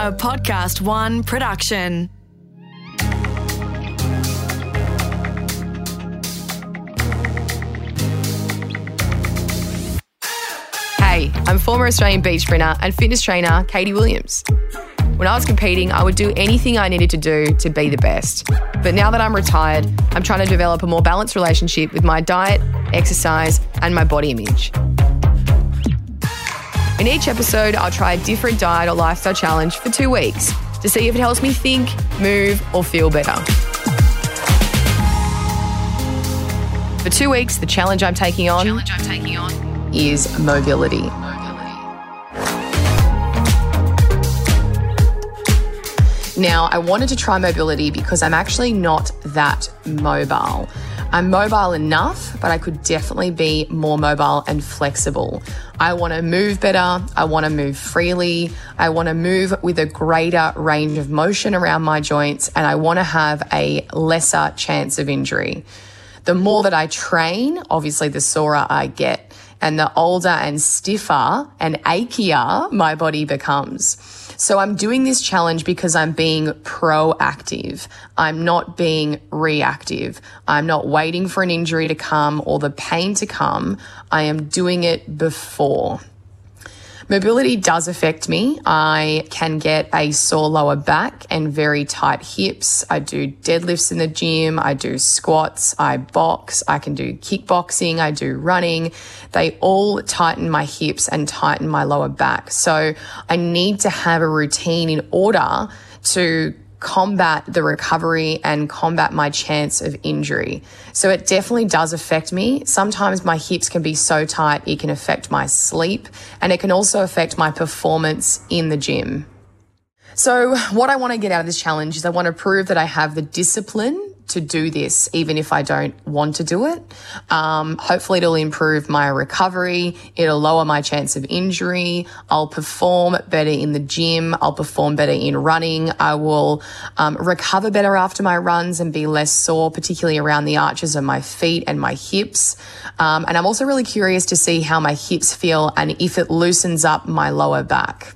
a Podcast One production. Hey, I'm former Australian beach sprinter and fitness trainer Katie Williams. When I was competing, I would do anything I needed to do to be the best. But now that I'm retired, I'm trying to develop a more balanced relationship with my diet, exercise, and my body image. In each episode, I'll try a different diet or lifestyle challenge for two weeks to see if it helps me think, move, or feel better. For two weeks, the challenge I'm taking on, challenge I'm taking on is mobility. Now, I wanted to try mobility because I'm actually not that mobile. I'm mobile enough, but I could definitely be more mobile and flexible. I want to move better. I want to move freely. I want to move with a greater range of motion around my joints, and I want to have a lesser chance of injury. The more that I train, obviously, the sorer I get. And the older and stiffer and achier my body becomes. So I'm doing this challenge because I'm being proactive. I'm not being reactive. I'm not waiting for an injury to come or the pain to come. I am doing it before. Mobility does affect me. I can get a sore lower back and very tight hips. I do deadlifts in the gym. I do squats. I box. I can do kickboxing. I do running. They all tighten my hips and tighten my lower back. So I need to have a routine in order to combat the recovery and combat my chance of injury. So it definitely does affect me. Sometimes my hips can be so tight, it can affect my sleep and it can also affect my performance in the gym. So, what I want to get out of this challenge is I want to prove that I have the discipline to do this, even if I don't want to do it. Um, hopefully, it'll improve my recovery. It'll lower my chance of injury. I'll perform better in the gym. I'll perform better in running. I will um, recover better after my runs and be less sore, particularly around the arches of my feet and my hips. Um, and I'm also really curious to see how my hips feel and if it loosens up my lower back.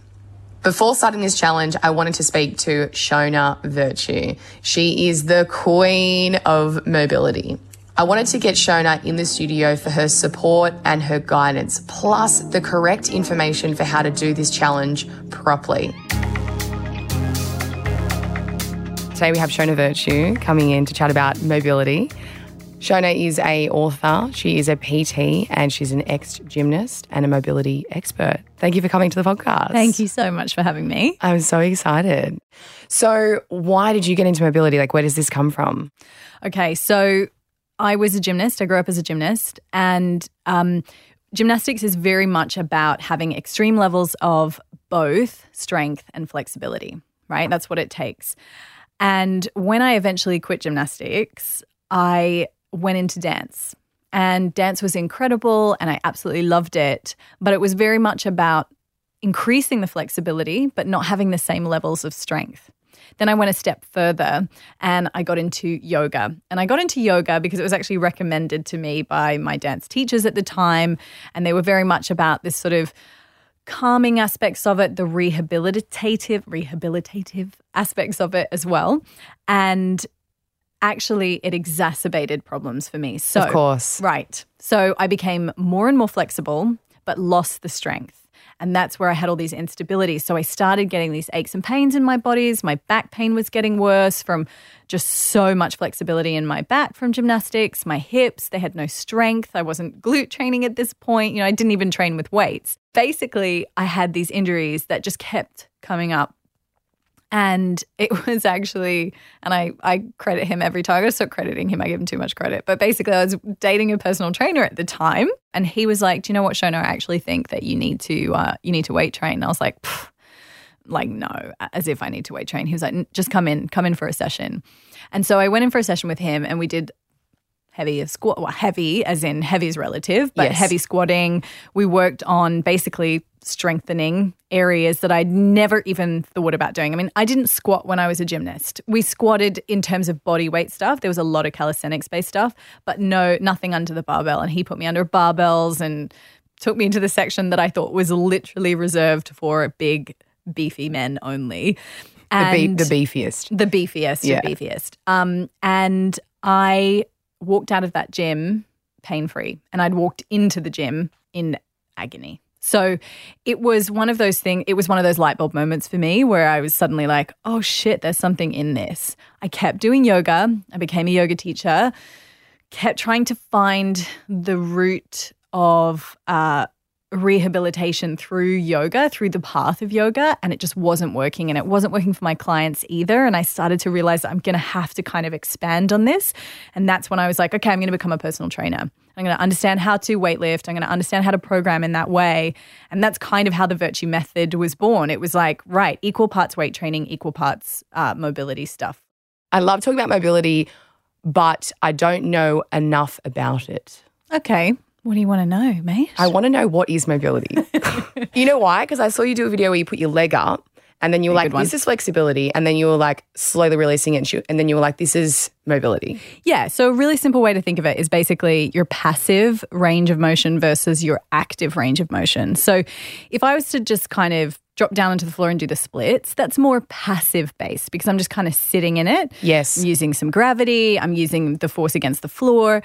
Before starting this challenge, I wanted to speak to Shona Vertue. She is the queen of mobility. I wanted to get Shona in the studio for her support and her guidance, plus the correct information for how to do this challenge properly. Today we have Shona Vertue coming in to chat about mobility. Shona is a author, she is a PT, and she's an ex gymnast and a mobility expert. Thank you for coming to the podcast. Thank you so much for having me. I'm so excited. So, why did you get into mobility? Like, where does this come from? Okay, so I was a gymnast. I grew up as a gymnast, and um, gymnastics is very much about having extreme levels of both strength and flexibility, right? That's what it takes. And when I eventually quit gymnastics, I went into dance. And dance was incredible and I absolutely loved it. But it was very much about increasing the flexibility, but not having the same levels of strength. Then I went a step further and I got into yoga. And I got into yoga because it was actually recommended to me by my dance teachers at the time. And they were very much about this sort of calming aspects of it, the rehabilitative, rehabilitative aspects of it as well. And actually it exacerbated problems for me. So Of course. Right. So I became more and more flexible, but lost the strength. And that's where I had all these instabilities. So I started getting these aches and pains in my bodies. My back pain was getting worse from just so much flexibility in my back from gymnastics. My hips, they had no strength. I wasn't glute training at this point. You know, I didn't even train with weights. Basically, I had these injuries that just kept coming up and it was actually, and I, I credit him every time. I stop crediting him. I give him too much credit. But basically, I was dating a personal trainer at the time, and he was like, "Do you know what, Shona? I actually think that you need to, uh, you need to weight train." And I was like, like no, as if I need to weight train. He was like, "Just come in, come in for a session." And so I went in for a session with him, and we did heavy squat, well, heavy as in heavy is relative, but Yes. heavy squatting. We worked on basically strengthening areas that I'd never even thought about doing. I mean, I didn't squat when I was a gymnast. We squatted in terms of body weight stuff. There was a lot of calisthenics based stuff, but no, nothing under the barbell. And he put me under barbells and took me into the section that I thought was literally reserved for big beefy men only. The, be- the beefiest. the beefiest Yeah. of beefiest. Um, and I walked out of that gym pain free, and I'd walked into the gym in agony. So it was one of those things, it was one of those light bulb moments for me where I was suddenly like, oh shit, there's something in this. I kept doing yoga. I became a yoga teacher, kept trying to find the root of uh, rehabilitation through yoga, through the path of yoga, and it just wasn't working. And it wasn't working for my clients either. And I started to realize that I'm going to have to kind of expand on this. And that's when I was like, okay, I'm going to become a personal trainer. I'm going to understand how to weightlift. I'm going to understand how to program in that way. And that's kind of how the Vertue Method was born. It was like, right, equal parts weight training, equal parts uh, mobility stuff. I love talking about mobility, but I don't know enough about it. Okay. What do you want to know, mate? I want to know what is mobility. you know why? Because I saw you do a video where you put your leg up and then you were like, this is flexibility. And then you were like slowly releasing it. And, then you were like, this is mobility. Yeah. So, a really simple way to think of it is basically your passive range of motion versus your active range of motion. So, if I was to just kind of drop down onto the floor and do the splits, that's more passive based because I'm just kind of sitting in it. Yes. I'm using some gravity, I'm using the force against the floor.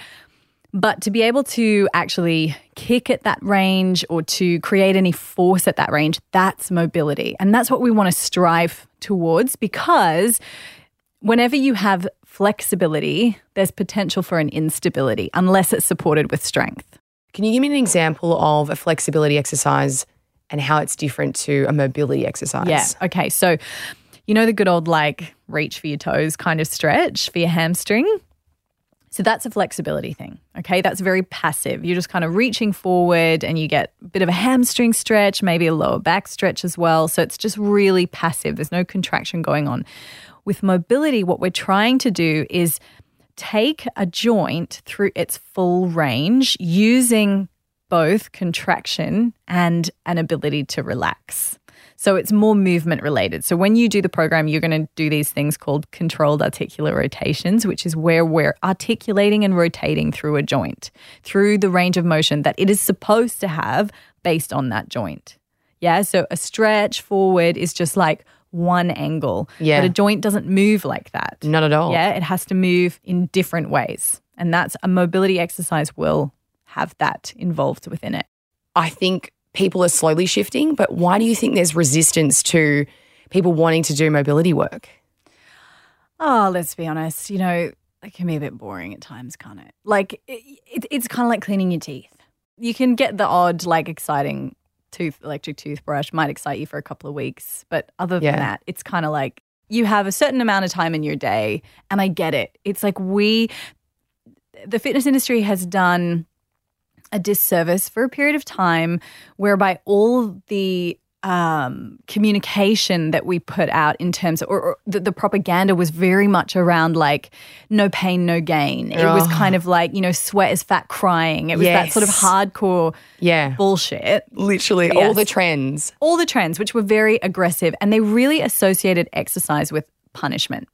But to be able to actually kick at that range or to create any force at that range, that's mobility. And that's what we want to strive towards because whenever you have flexibility, there's potential for an instability unless it's supported with strength. Can you give me an example of a flexibility exercise and how it's different to a mobility exercise? Yeah. Okay. So, you know, the good old like reach for your toes kind of stretch for your hamstring? So that's a flexibility thing. Okay. That's very passive. You're just kind of reaching forward and you get a bit of a hamstring stretch, maybe a lower back stretch as well. So it's just really passive. There's no contraction going on. With mobility, what we're trying to do is take a joint through its full range using both contraction and an ability to relax. So it's more movement related. So when you do the program, you're going to do these things called controlled articular rotations, which is where we're articulating and rotating through a joint, through the range of motion that it is supposed to have based on that joint. Yeah. So a stretch forward is just like one angle. Yeah. But a joint doesn't move like that. Not at all. Yeah, it has to move in different ways. And that's a mobility exercise will have that involved within it. I think people are slowly shifting, but why do you think there's resistance to people wanting to do mobility work? Oh, let's be honest, you know, it can be a bit boring at times, can't it? Like it, it, it's kind of like cleaning your teeth. You can get the odd like exciting tooth electric toothbrush might excite you for a couple of weeks, but other than Yeah. that, it's kind of like you have a certain amount of time in your day and I get it. It's like we the fitness industry has done a disservice for a period of time whereby all the um, communication that we put out in terms of, or, or the, the propaganda was very much around like no pain, no gain. It was kind of like, you know, sweat is fat crying. It was that sort of hardcore Yeah. bullshit. Literally all the trends. All the trends, which were very aggressive, and they really associated exercise with punishment.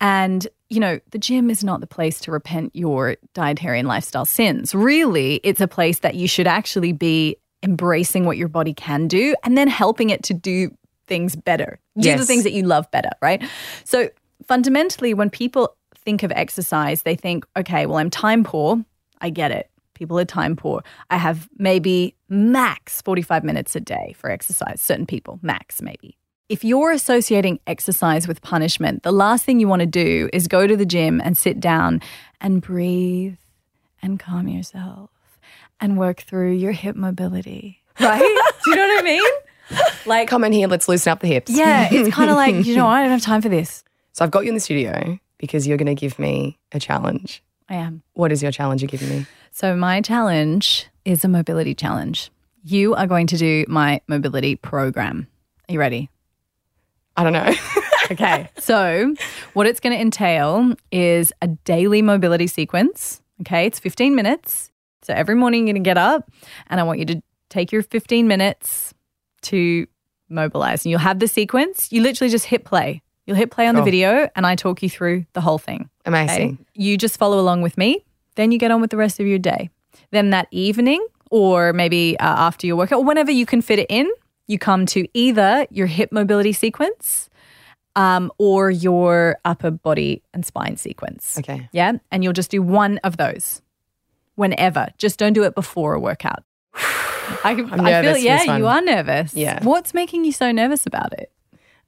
And, you know, the gym is not the place to repent your dietary and lifestyle sins. Really, it's a place that you should actually be embracing what your body can do and then helping it to do things better. Do the things that you love better, right? So fundamentally, when people think of exercise, they think, okay, well, I'm time poor. I get it. People are time poor. I have maybe max 45 minutes a day for exercise, certain people, max maybe. If you're associating exercise with punishment, the last thing you want to do is go to the gym and sit down and breathe and calm yourself and work through your hip mobility. Right? do you know what I mean? Like, Come in here, let's loosen up the hips. yeah, it's kind of like, you know, I don't have time for this. So I've got you in the studio because you're going to give me a challenge. I am. What is your challenge you're giving me? So, my challenge is a mobility challenge. You are going to do my mobility program. Are you ready? I don't know. Okay. so, what it's going to entail is a daily mobility sequence. Okay. It's 15 minutes. So, every morning you're going to get up and I want you to take your 15 minutes to mobilize. And you'll have the sequence. You literally just hit play. You'll hit play on the video and I talk you through the whole thing. Okay? Amazing. You just follow along with me. Then you get on with the rest of your day. Then that evening, or maybe uh, after your workout, or whenever you can fit it in, you come to either your hip mobility sequence um, or your upper body and spine sequence. Okay. Yeah. And you'll just do one of those whenever. Just don't do it before a workout. I, I'm I feel, yeah, you are nervous. Yeah. What's making you so nervous about it?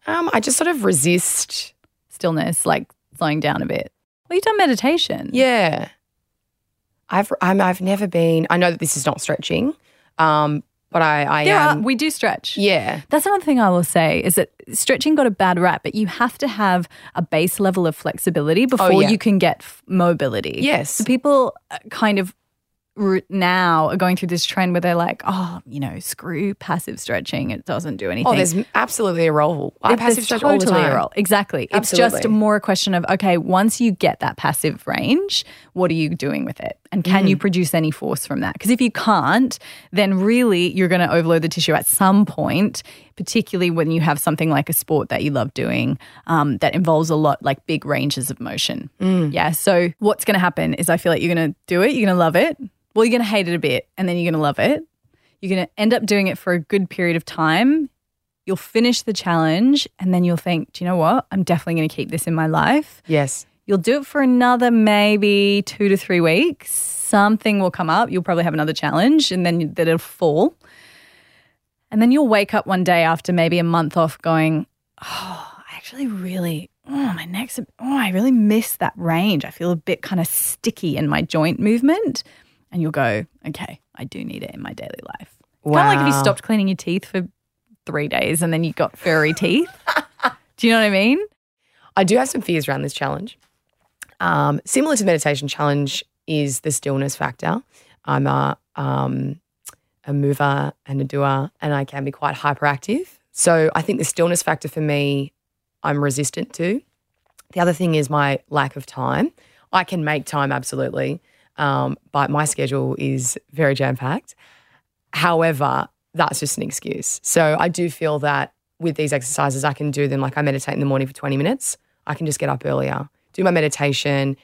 Um, I just sort of resist. Stillness, like slowing down a bit. Well, you've done meditation. Yeah. I've I'm, I've never been. I know that this is not stretching, um, but I I There are, we do stretch. yeah. That's another thing I will say is that stretching got a bad rap, but you have to have a base level of flexibility before Oh, yeah. you can get f- mobility. Yes. So people uh, kind of now are going through this trend where they're like, oh, you know, screw passive stretching. It doesn't do anything. Oh, there's absolutely a role. I It- passive stretch all the totally a time. role. Exactly. It's just more a question of okay, once you get that passive range, what are you doing with it? And can you Mm. produce any force from that? Because if you can't, then really you're going to overload the tissue at some point, particularly when you have something like a sport that you love doing um, that involves a lot like big ranges of motion. Mm. Yeah. So what's going to happen is I feel like you're going to do it, you're going to love it. Well, you're going to hate it a bit and then you're going to love it. You're going to end up doing it for a good period of time you'll finish the challenge and then you'll think, do you know what? I'm definitely going to keep this in my life. Yes. You'll do it for another maybe two to three weeks. Something will come up. You'll probably have another challenge and then that it'll fall. And then you'll wake up one day after maybe a month off going, oh, I actually really, oh, my neck's, oh, I really miss that range. I feel a bit kind of sticky in my joint movement. And you'll go, okay, I do need it in my daily life. Kind of like if you stopped cleaning your teeth for three days and then you got furry teeth. Do you know what I mean? I do have some fears around this challenge. Um, similar to meditation challenge is the stillness factor. I'm a um, a mover and a doer, and I can be quite hyperactive. So I think the stillness factor for me, I'm resistant to. The other thing is my lack of time. I can make time absolutely, um, but my schedule is very jam packed. However, that's just an excuse. So I do feel that with these exercises, I can do them like I meditate in the morning for 20 minutes. I can just get up earlier, do my meditation,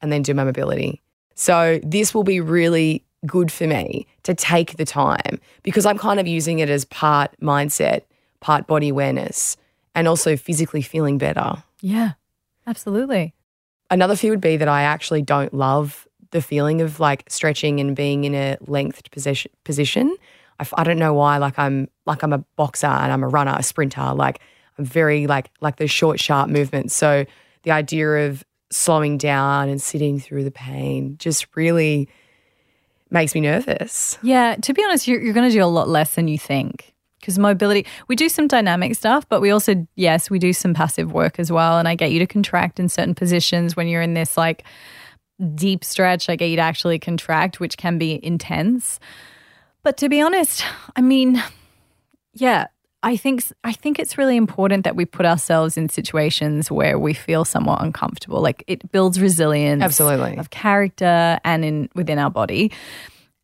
and then do my mobility. So this will be really good for me to take the time because I'm kind of using it as part mindset, part body awareness, and also physically feeling better. Yeah, absolutely. Another fear would be that I actually don't love the feeling of like stretching and being in a lengthed position. Position. I, f- I don't know why. Like I'm like I'm a boxer and I'm a runner, a sprinter. Like I'm very like like those short, sharp movements. So the idea of slowing down and sitting through the pain just really makes me nervous. Yeah, to be honest, you're, you're going to do a lot less than you think because mobility, we do some dynamic stuff, but we also, yes, we do some passive work as well. And I get you to contract in certain positions when you're in this like deep stretch. I get you to actually contract, which can be intense. But to be honest, I mean, yeah, I think I think it's really important that we put ourselves in situations where we feel somewhat uncomfortable. Like it builds resilience, Absolutely. of character and in within our body.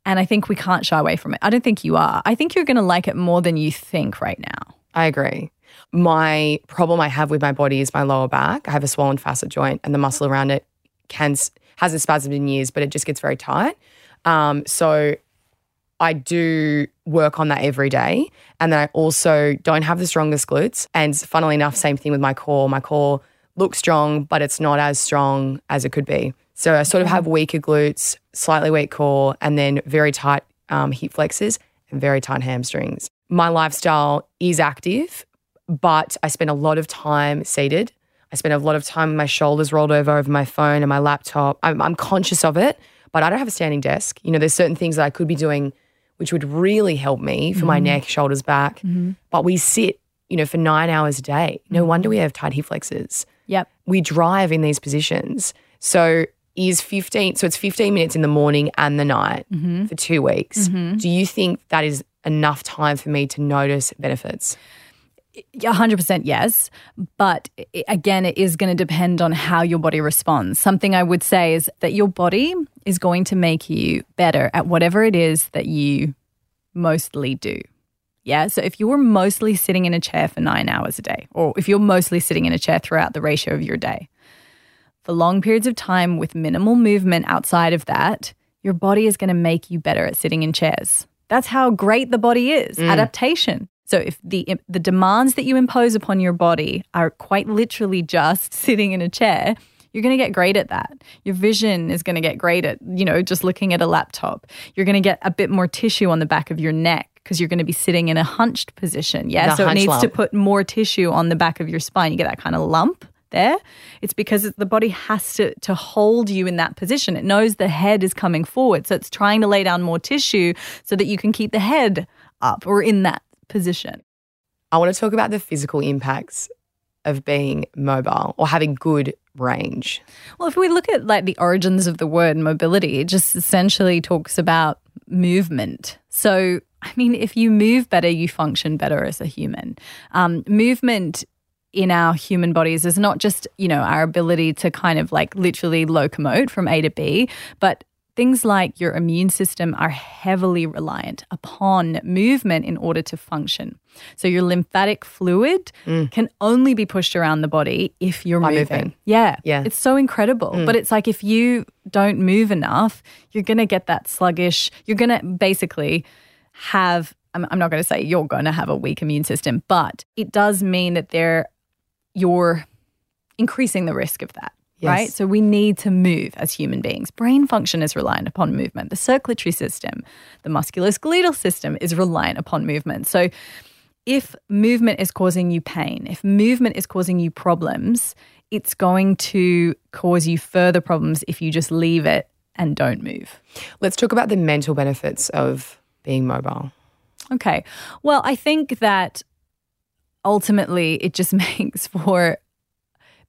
And I think we can't shy away from it. I don't think you are. I think you're going to like it more than you think right now. I agree. My problem I have with my body is my lower back. I have a swollen facet joint, and the muscle around it can hasn't spasmed in years, but it just gets very tight. Um, so I do work on that every day, and then I also don't have the strongest glutes. And funnily enough, same thing with my core. My core looks strong, but it's not as strong as it could be. So I sort of have weaker glutes, slightly weak core, and then very tight um, hip flexors and very tight hamstrings. My lifestyle is active, but I spend a lot of time seated. I spend a lot of time with my shoulders rolled over over my phone and my laptop. I'm, I'm conscious of it, but I don't have a standing desk. You know, there's certain things that I could be doing which would really help me for my mm-hmm. neck, shoulders, back. Mm-hmm. But we sit, you know, for nine hours a day. No mm-hmm. wonder we have tight hip flexors Yep. we drive in these positions. So is 15 so it's 15 minutes in the morning and the night for 2 weeks. Do you think that is enough time for me to notice benefits? Yeah, 100% yes. But again, it is going to depend on how your body responds. Something I would say is that your body is going to make you better at whatever it is that you mostly do. Yeah. So if you're mostly sitting in a chair for nine hours a day, or if you're mostly sitting in a chair throughout the ratio of your day, for long periods of time with minimal movement outside of that, your body is going to make you better at sitting in chairs. That's how great the body is. Mm. Adaptation. So if the the demands that you impose upon your body are quite literally just sitting in a chair, you're going to get great at that. Your vision is going to get great at, you know, just looking at a laptop. You're going to get a bit more tissue on the back of your neck because you're going to be sitting in a hunched position. Yeah. The so it needs to put more tissue on the back of your spine. You get that kind of lump there. It's because the body has to to hold you in that position. It knows the head is coming forward. So it's trying to lay down more tissue so that you can keep the head up or in that position. I want to talk about the physical impacts of being mobile or having good range. Well, if we look at like the origins of the word mobility, it just essentially talks about movement. So, I mean, if you move better, you function better as a human. Um, movement in our human bodies is not just, you know, our ability to kind of like literally locomote from A to B, but things like your immune system are heavily reliant upon movement in order to function. So your lymphatic fluid mm. can only be pushed around the body if you're moving. moving. Yeah. Yeah. It's so incredible. Mm. But it's like if you don't move enough, you're going to get that sluggish. You're going to basically have, I'm, I'm not going to say you're going to have a weak immune system, but it does mean that they're, you're increasing the risk of that. Yes. Right. So we need to move as human beings. Brain function is reliant upon movement. The circulatory system, the musculoskeletal system is reliant upon movement. So if movement is causing you pain, if movement is causing you problems, it's going to cause you further problems if you just leave it and don't move. Let's talk about the mental benefits of being mobile. Okay. Well, I think that ultimately it just makes for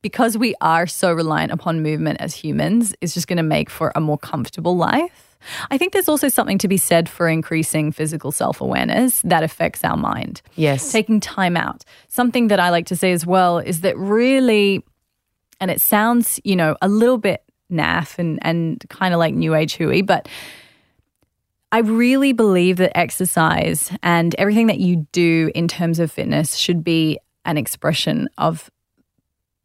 because we are so reliant upon movement as humans, is just going to make for a more comfortable life. I think there's also something to be said for increasing physical self awareness that affects our mind. Yes. taking time out. Something that I like to say as well is that really, and it sounds, you know, a little bit naff and, and kind of like new age hooey, but I really believe that exercise and everything that you do in terms of fitness should be an expression of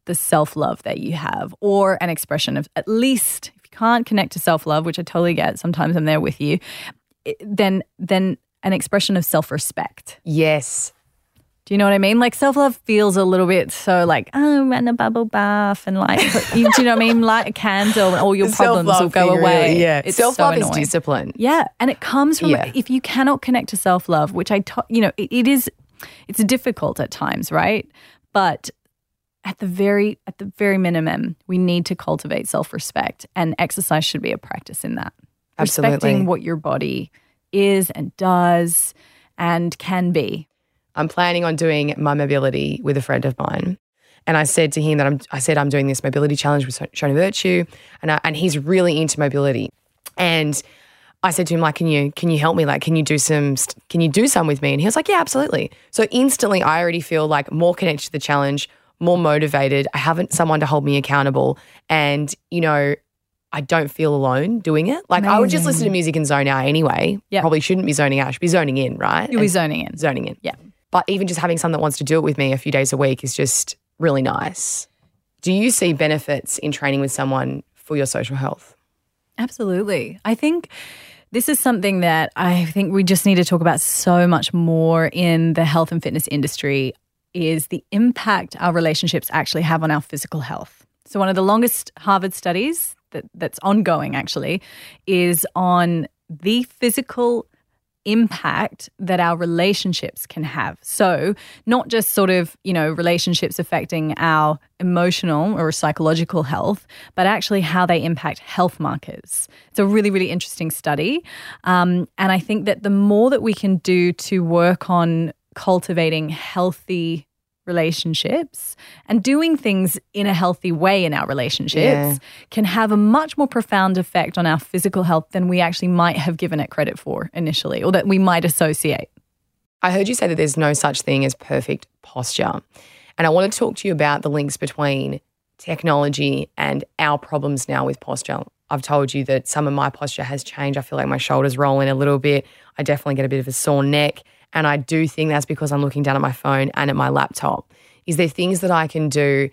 the self love that you have, or an expression of at least if you can't connect to self love, which I totally get, sometimes I'm there with you, then then an expression of self respect. yes. Do you know what I mean? Like self love feels a little bit so like oh, and a bubble bath and like you, do you know what I mean? Light a candle and all your problems will go away. really, Yeah. it's Self love so is discipline. Yeah, and it comes from Yeah. if you cannot connect to self love, which I, you know, it, it is, it's difficult at times, right? But at the very, at the very minimum, we need to cultivate self respect, and exercise should be a practice in that. Absolutely. Respecting what your body is and does and can be. I'm planning on doing my mobility with a friend of mine. And I said to him that I'm, I said I'm doing this mobility challenge with Shona Vertue, and I, and he's really into mobility. And I said to him like, "Can you can you help me? Like, can you do some can you do some with me?" And he was like, "Yeah, absolutely." So instantly, I already feel like more connected to the challenge, more motivated. I haven't someone to hold me accountable, and you know, I don't feel alone doing it. Like I would just listen to music and zone out anyway. Yeah. Probably shouldn't be zoning out. I should be zoning in, right? You'll be zoning in. zoning in. Yeah. But even just having someone that wants to do it with me a few days a week is just really nice. Do you see benefits in training with someone for your social health? Absolutely. I think this is something that I think we just need to talk about so much more in the health and fitness industry is the impact our relationships actually have on our physical health. So one of the longest Harvard studies that, that's ongoing actually is on the physical impact that our relationships can have. So, not just sort of, you know, relationships affecting our emotional or psychological health, but actually how they impact health markers. It's a really, really interesting study. Um, and I think that the more that we can do to work on cultivating healthy relationships and doing things in a healthy way in our relationships Yeah. can have a much more profound effect on our physical health than we actually might have given it credit for initially or that we might associate. I heard you say that there's no such thing as perfect posture. And I want to talk to you about the links between technology and our problems now with posture. I've told you that some of my posture has changed. I feel like my shoulders roll in a little bit. I definitely get a bit of a sore neck. And I do think that's because I'm looking down at my phone and at my laptop. Is there things that I can do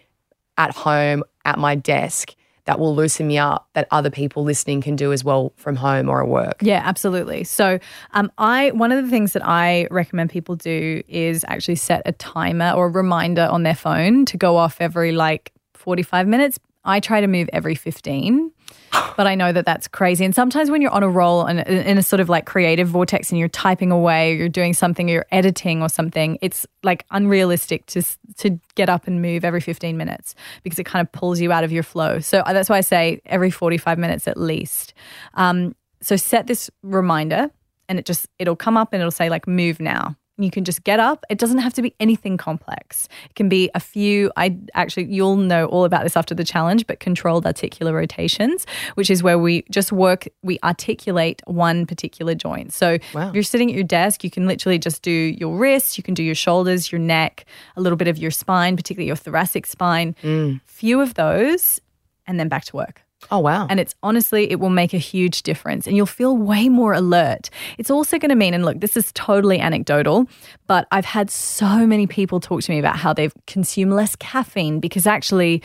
at home, at my desk, that will loosen me up that other people listening can do as well from home or at work? Yeah, absolutely. So, um, I one of the things that I recommend people do is actually set a timer or a reminder on their phone to go off every like 45 minutes. I try to move every 15 but I know that that's crazy. And sometimes when you're on a roll and in a sort of like creative vortex and you're typing away, or you're doing something, or you're editing or something, it's like unrealistic to to get up and move every 15 minutes because it kind of pulls you out of your flow. So uh, that's why I say every 45 minutes at least. Um, so set this reminder, and it just it'll come up and it'll say like move now you can just get up. It doesn't have to be anything complex. It can be a few, I actually, you'll know all about this after the challenge, but controlled articular rotations, which is where we just work, we articulate one particular joint. So wow. if you're sitting at your desk, you can literally just do your wrists, you can do your shoulders, your neck, a little bit of your spine, particularly your thoracic spine. Mm. Few of those, and then back to work. Oh, wow. And it's honestly, it will make a huge difference and you'll feel way more alert. It's also going to mean, and look, this is totally anecdotal, but I've had so many people talk to me about how they've consumed less caffeine because actually,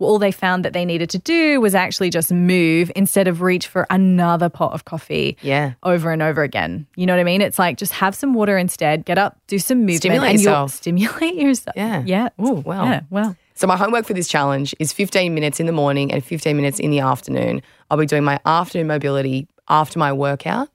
all they found that they needed to do was actually just move instead of reach for another pot of coffee yeah. over and over again. You know what I mean? It's like just have some water instead, get up, do some movement. Stimulate and yourself. Stimulate yourself. Yeah. Yeah. Ooh, wow. Yeah. Well. So my homework for this challenge is 15 minutes in the morning and 15 minutes in the afternoon. I'll be doing my afternoon mobility after my workout.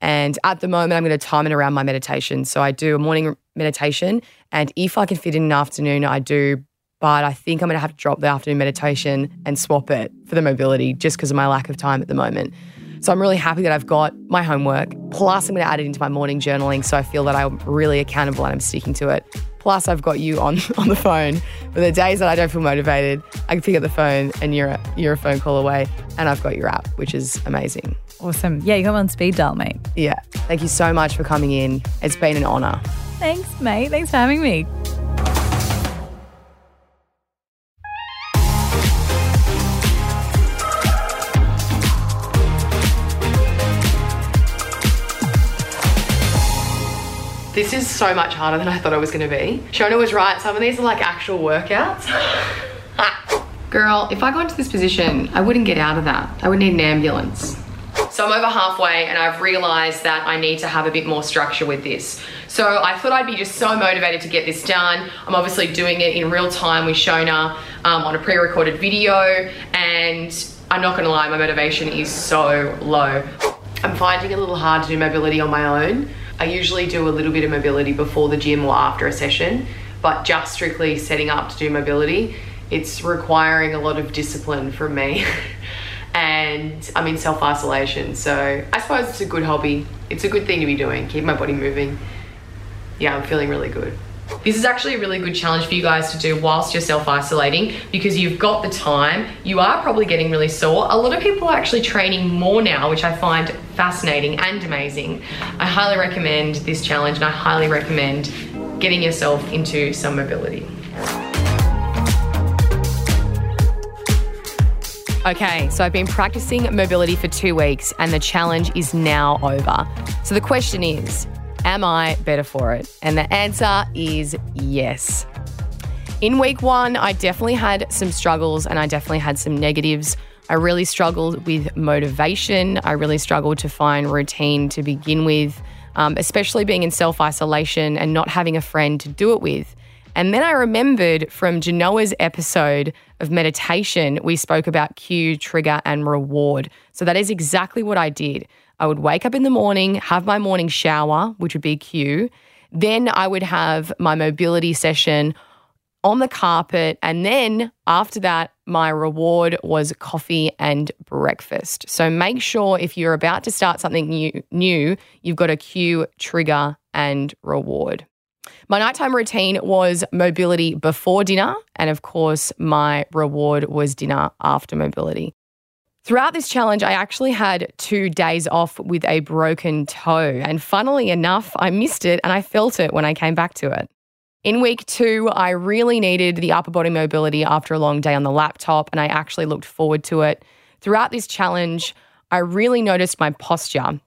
And at the moment, I'm going to time it around my meditation. So I do a morning meditation, and if I can fit in an afternoon, I do. But I think I'm going to have to drop the afternoon meditation and swap it for the mobility just because of my lack of time at the moment. So I'm really happy that I've got my homework. Plus, I'm going to add it into my morning journaling so I feel that I'm really accountable and I'm sticking to it. Plus, I've got you on, on the phone. For the days that I don't feel motivated, I can pick up the phone and you're a, you're a phone call away, and I've got your app, which is amazing. Awesome. Yeah, you got on speed dial, mate. Yeah. Thank you so much for coming in. It's been an honour. Thanks, mate. Thanks for having me. This is so much harder than I thought it was gonna be. Shona was right, some of these are like actual workouts. Girl, if I got into this position, I wouldn't get out of that. I would need an ambulance. So I'm over halfway and I've realized that I need to have a bit more structure with this. So I thought I'd be just so motivated to get this done. I'm obviously doing it in real time with Shona um, on a pre-recorded video and I'm not gonna lie, my motivation is so low. I'm finding it a little hard to do mobility on my own. I usually do a little bit of mobility before the gym or after a session, but just strictly setting up to do mobility, it's requiring a lot of discipline from me. and I'm in self isolation, so I suppose it's a good hobby. It's a good thing to be doing, keep my body moving. Yeah, I'm feeling really good. This is actually a really good challenge for you guys to do whilst you're self isolating because you've got the time. You are probably getting really sore. A lot of people are actually training more now, which I find fascinating and amazing. I highly recommend this challenge and I highly recommend getting yourself into some mobility. Okay, so I've been practicing mobility for two weeks and the challenge is now over. So the question is, Am I better for it? And the answer is yes. In week one, I definitely had some struggles and I definitely had some negatives. I really struggled with motivation. I really struggled to find routine to begin with, um, especially being in self isolation and not having a friend to do it with. And then I remembered from Genoa's episode of meditation, we spoke about cue, trigger, and reward. So that is exactly what I did. I would wake up in the morning, have my morning shower, which would be cue. Then I would have my mobility session on the carpet. And then after that, my reward was coffee and breakfast. So make sure if you're about to start something new, new you've got a cue, trigger, and reward. My nighttime routine was mobility before dinner. And of course, my reward was dinner after mobility. Throughout this challenge, I actually had two days off with a broken toe. And funnily enough, I missed it and I felt it when I came back to it. In week two, I really needed the upper body mobility after a long day on the laptop, and I actually looked forward to it. Throughout this challenge, I really noticed my posture.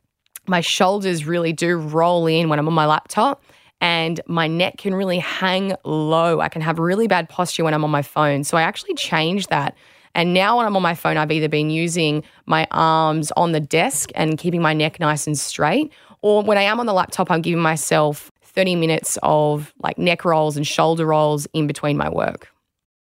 My shoulders really do roll in when I'm on my laptop, and my neck can really hang low. I can have really bad posture when I'm on my phone. So I actually changed that And now when I'm on my phone, I've either been using my arms on the desk and keeping my neck nice and straight, or when I am on the laptop, I'm giving myself 30 minutes of like neck rolls and shoulder rolls in between my work.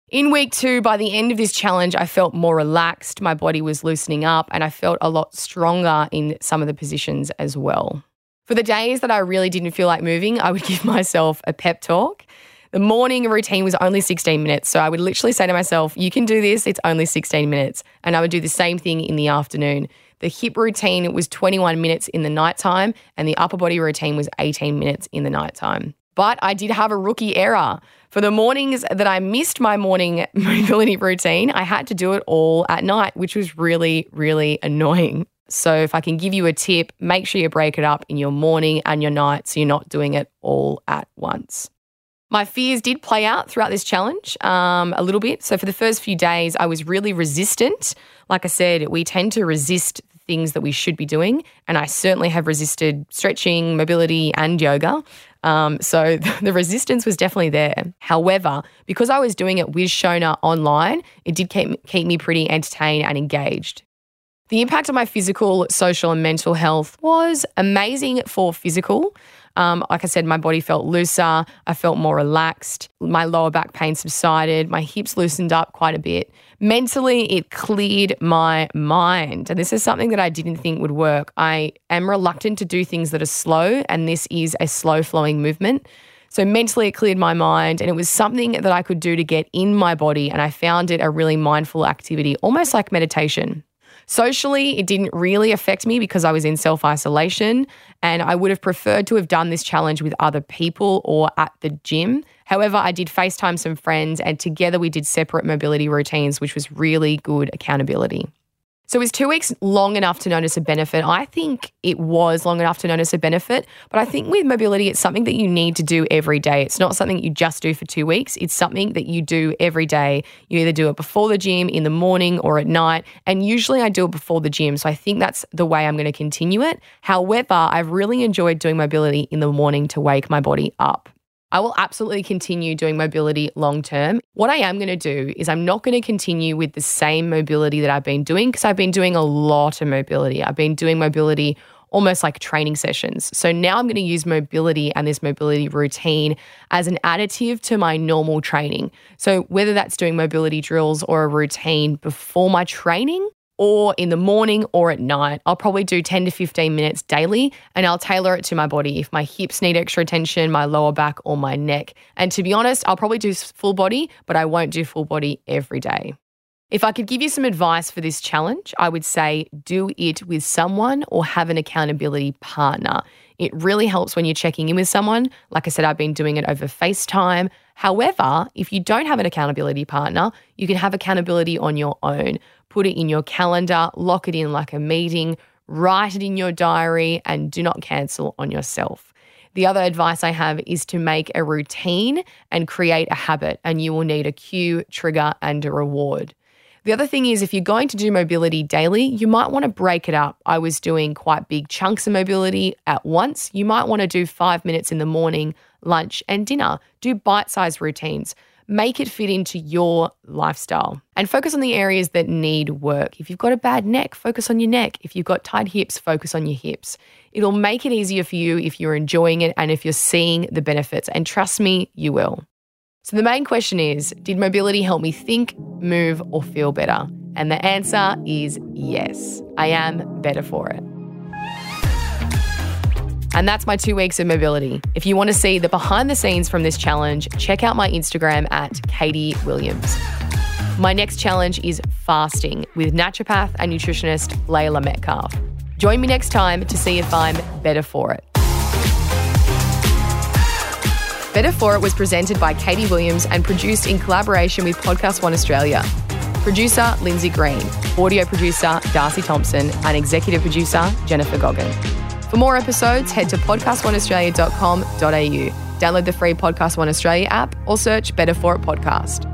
In week two, by the end of this challenge, I felt more relaxed. My body was loosening up and I felt a lot stronger in some of the positions as well. For the days that I really didn't feel like moving, I would give myself a pep talk. The morning routine was only 16 minutes. So I would literally say to myself, You can do this, it's only 16 minutes. And I would do the same thing in the afternoon. The hip routine was 21 minutes in the nighttime, and the upper body routine was 18 minutes in the nighttime. But I did have a rookie error. For the mornings that I missed my morning mobility routine, I had to do it all at night, which was really, really annoying. So, if I can give you a tip, make sure you break it up in your morning and your night so you're not doing it all at once. My fears did play out throughout this challenge um, a little bit. So, for the first few days, I was really resistant. Like I said, we tend to resist things that we should be doing. And I certainly have resisted stretching, mobility, and yoga. Um, so the resistance was definitely there. However, because I was doing it with Shona online, it did keep, keep me pretty entertained and engaged. The impact on my physical, social, and mental health was amazing for physical. Um, like I said, my body felt looser. I felt more relaxed. My lower back pain subsided. My hips loosened up quite a bit. Mentally, it cleared my mind. And this is something that I didn't think would work. I am reluctant to do things that are slow, and this is a slow flowing movement. So mentally, it cleared my mind, and it was something that I could do to get in my body. And I found it a really mindful activity, almost like meditation. Socially, it didn't really affect me because I was in self isolation, and I would have preferred to have done this challenge with other people or at the gym. However, I did FaceTime some friends, and together we did separate mobility routines, which was really good accountability. So is two weeks long enough to notice a benefit? I think it was long enough to notice a benefit, but I think with mobility, it's something that you need to do every day. It's not something you just do for two weeks. It's something that you do every day. You either do it before the gym, in the morning, or at night. And usually I do it before the gym. So I think that's the way I'm going to continue it. However, I've really enjoyed doing mobility in the morning to wake my body up. I will absolutely continue doing mobility long term. What I am going to do is I'm not going to continue with the same mobility that I've been doing because I've been doing a lot of mobility. I've been doing mobility almost like training sessions. So now I'm going to use mobility and this mobility routine as an additive to my normal training. So whether that's doing mobility drills or a routine before my training or in the morning or at night. I'll probably do 10 to 15 minutes daily and I'll tailor it to my body. If my hips need extra attention, my lower back or my neck. And to be honest, I'll probably do full body, but I won't do full body every day. If I could give you some advice for this challenge, I would say do it with someone or have an accountability partner. It really helps when you're checking in with someone. Like I said, I've been doing it over FaceTime. However, if you don't have an accountability partner, you can have accountability on your own put it in your calendar, lock it in like a meeting, write it in your diary, and do not cancel on yourself. The other advice I have is to make a routine and create a habit, and you will need a cue, trigger, and a reward. The other thing is, if you're going to do mobility daily, you might want to break it up. I was doing quite big chunks of mobility at once. You might want to do five minutes in the morning, lunch, and dinner. Do bite sized routines make it fit into your lifestyle and focus on the areas that need work. If you've got a bad neck, focus on your neck. If you've got tight hips, focus on your hips. It'll make it easier for you if you're enjoying it and if you're seeing the benefits. And trust me, you will. So the main question is Did mobility help me think, move, or feel better? And the answer is yes, I am better for it. And that's my two weeks of mobility. If you want to see the behind the scenes from this challenge, check out my Instagram at Katie Williams. My next challenge is fasting with naturopath and nutritionist Layla Metcalf. Join me next time to see if I'm better for it. Better For It was presented by Katie Williams and produced in collaboration with Podcast One Australia. Producer Lindsay Green, audio producer Darcy Thompson, and executive producer Jennifer Goggin. For more episodes, head to podcastoneaustralia.com.au. Download the free Podcast One Australia app or search Better For It Podcast.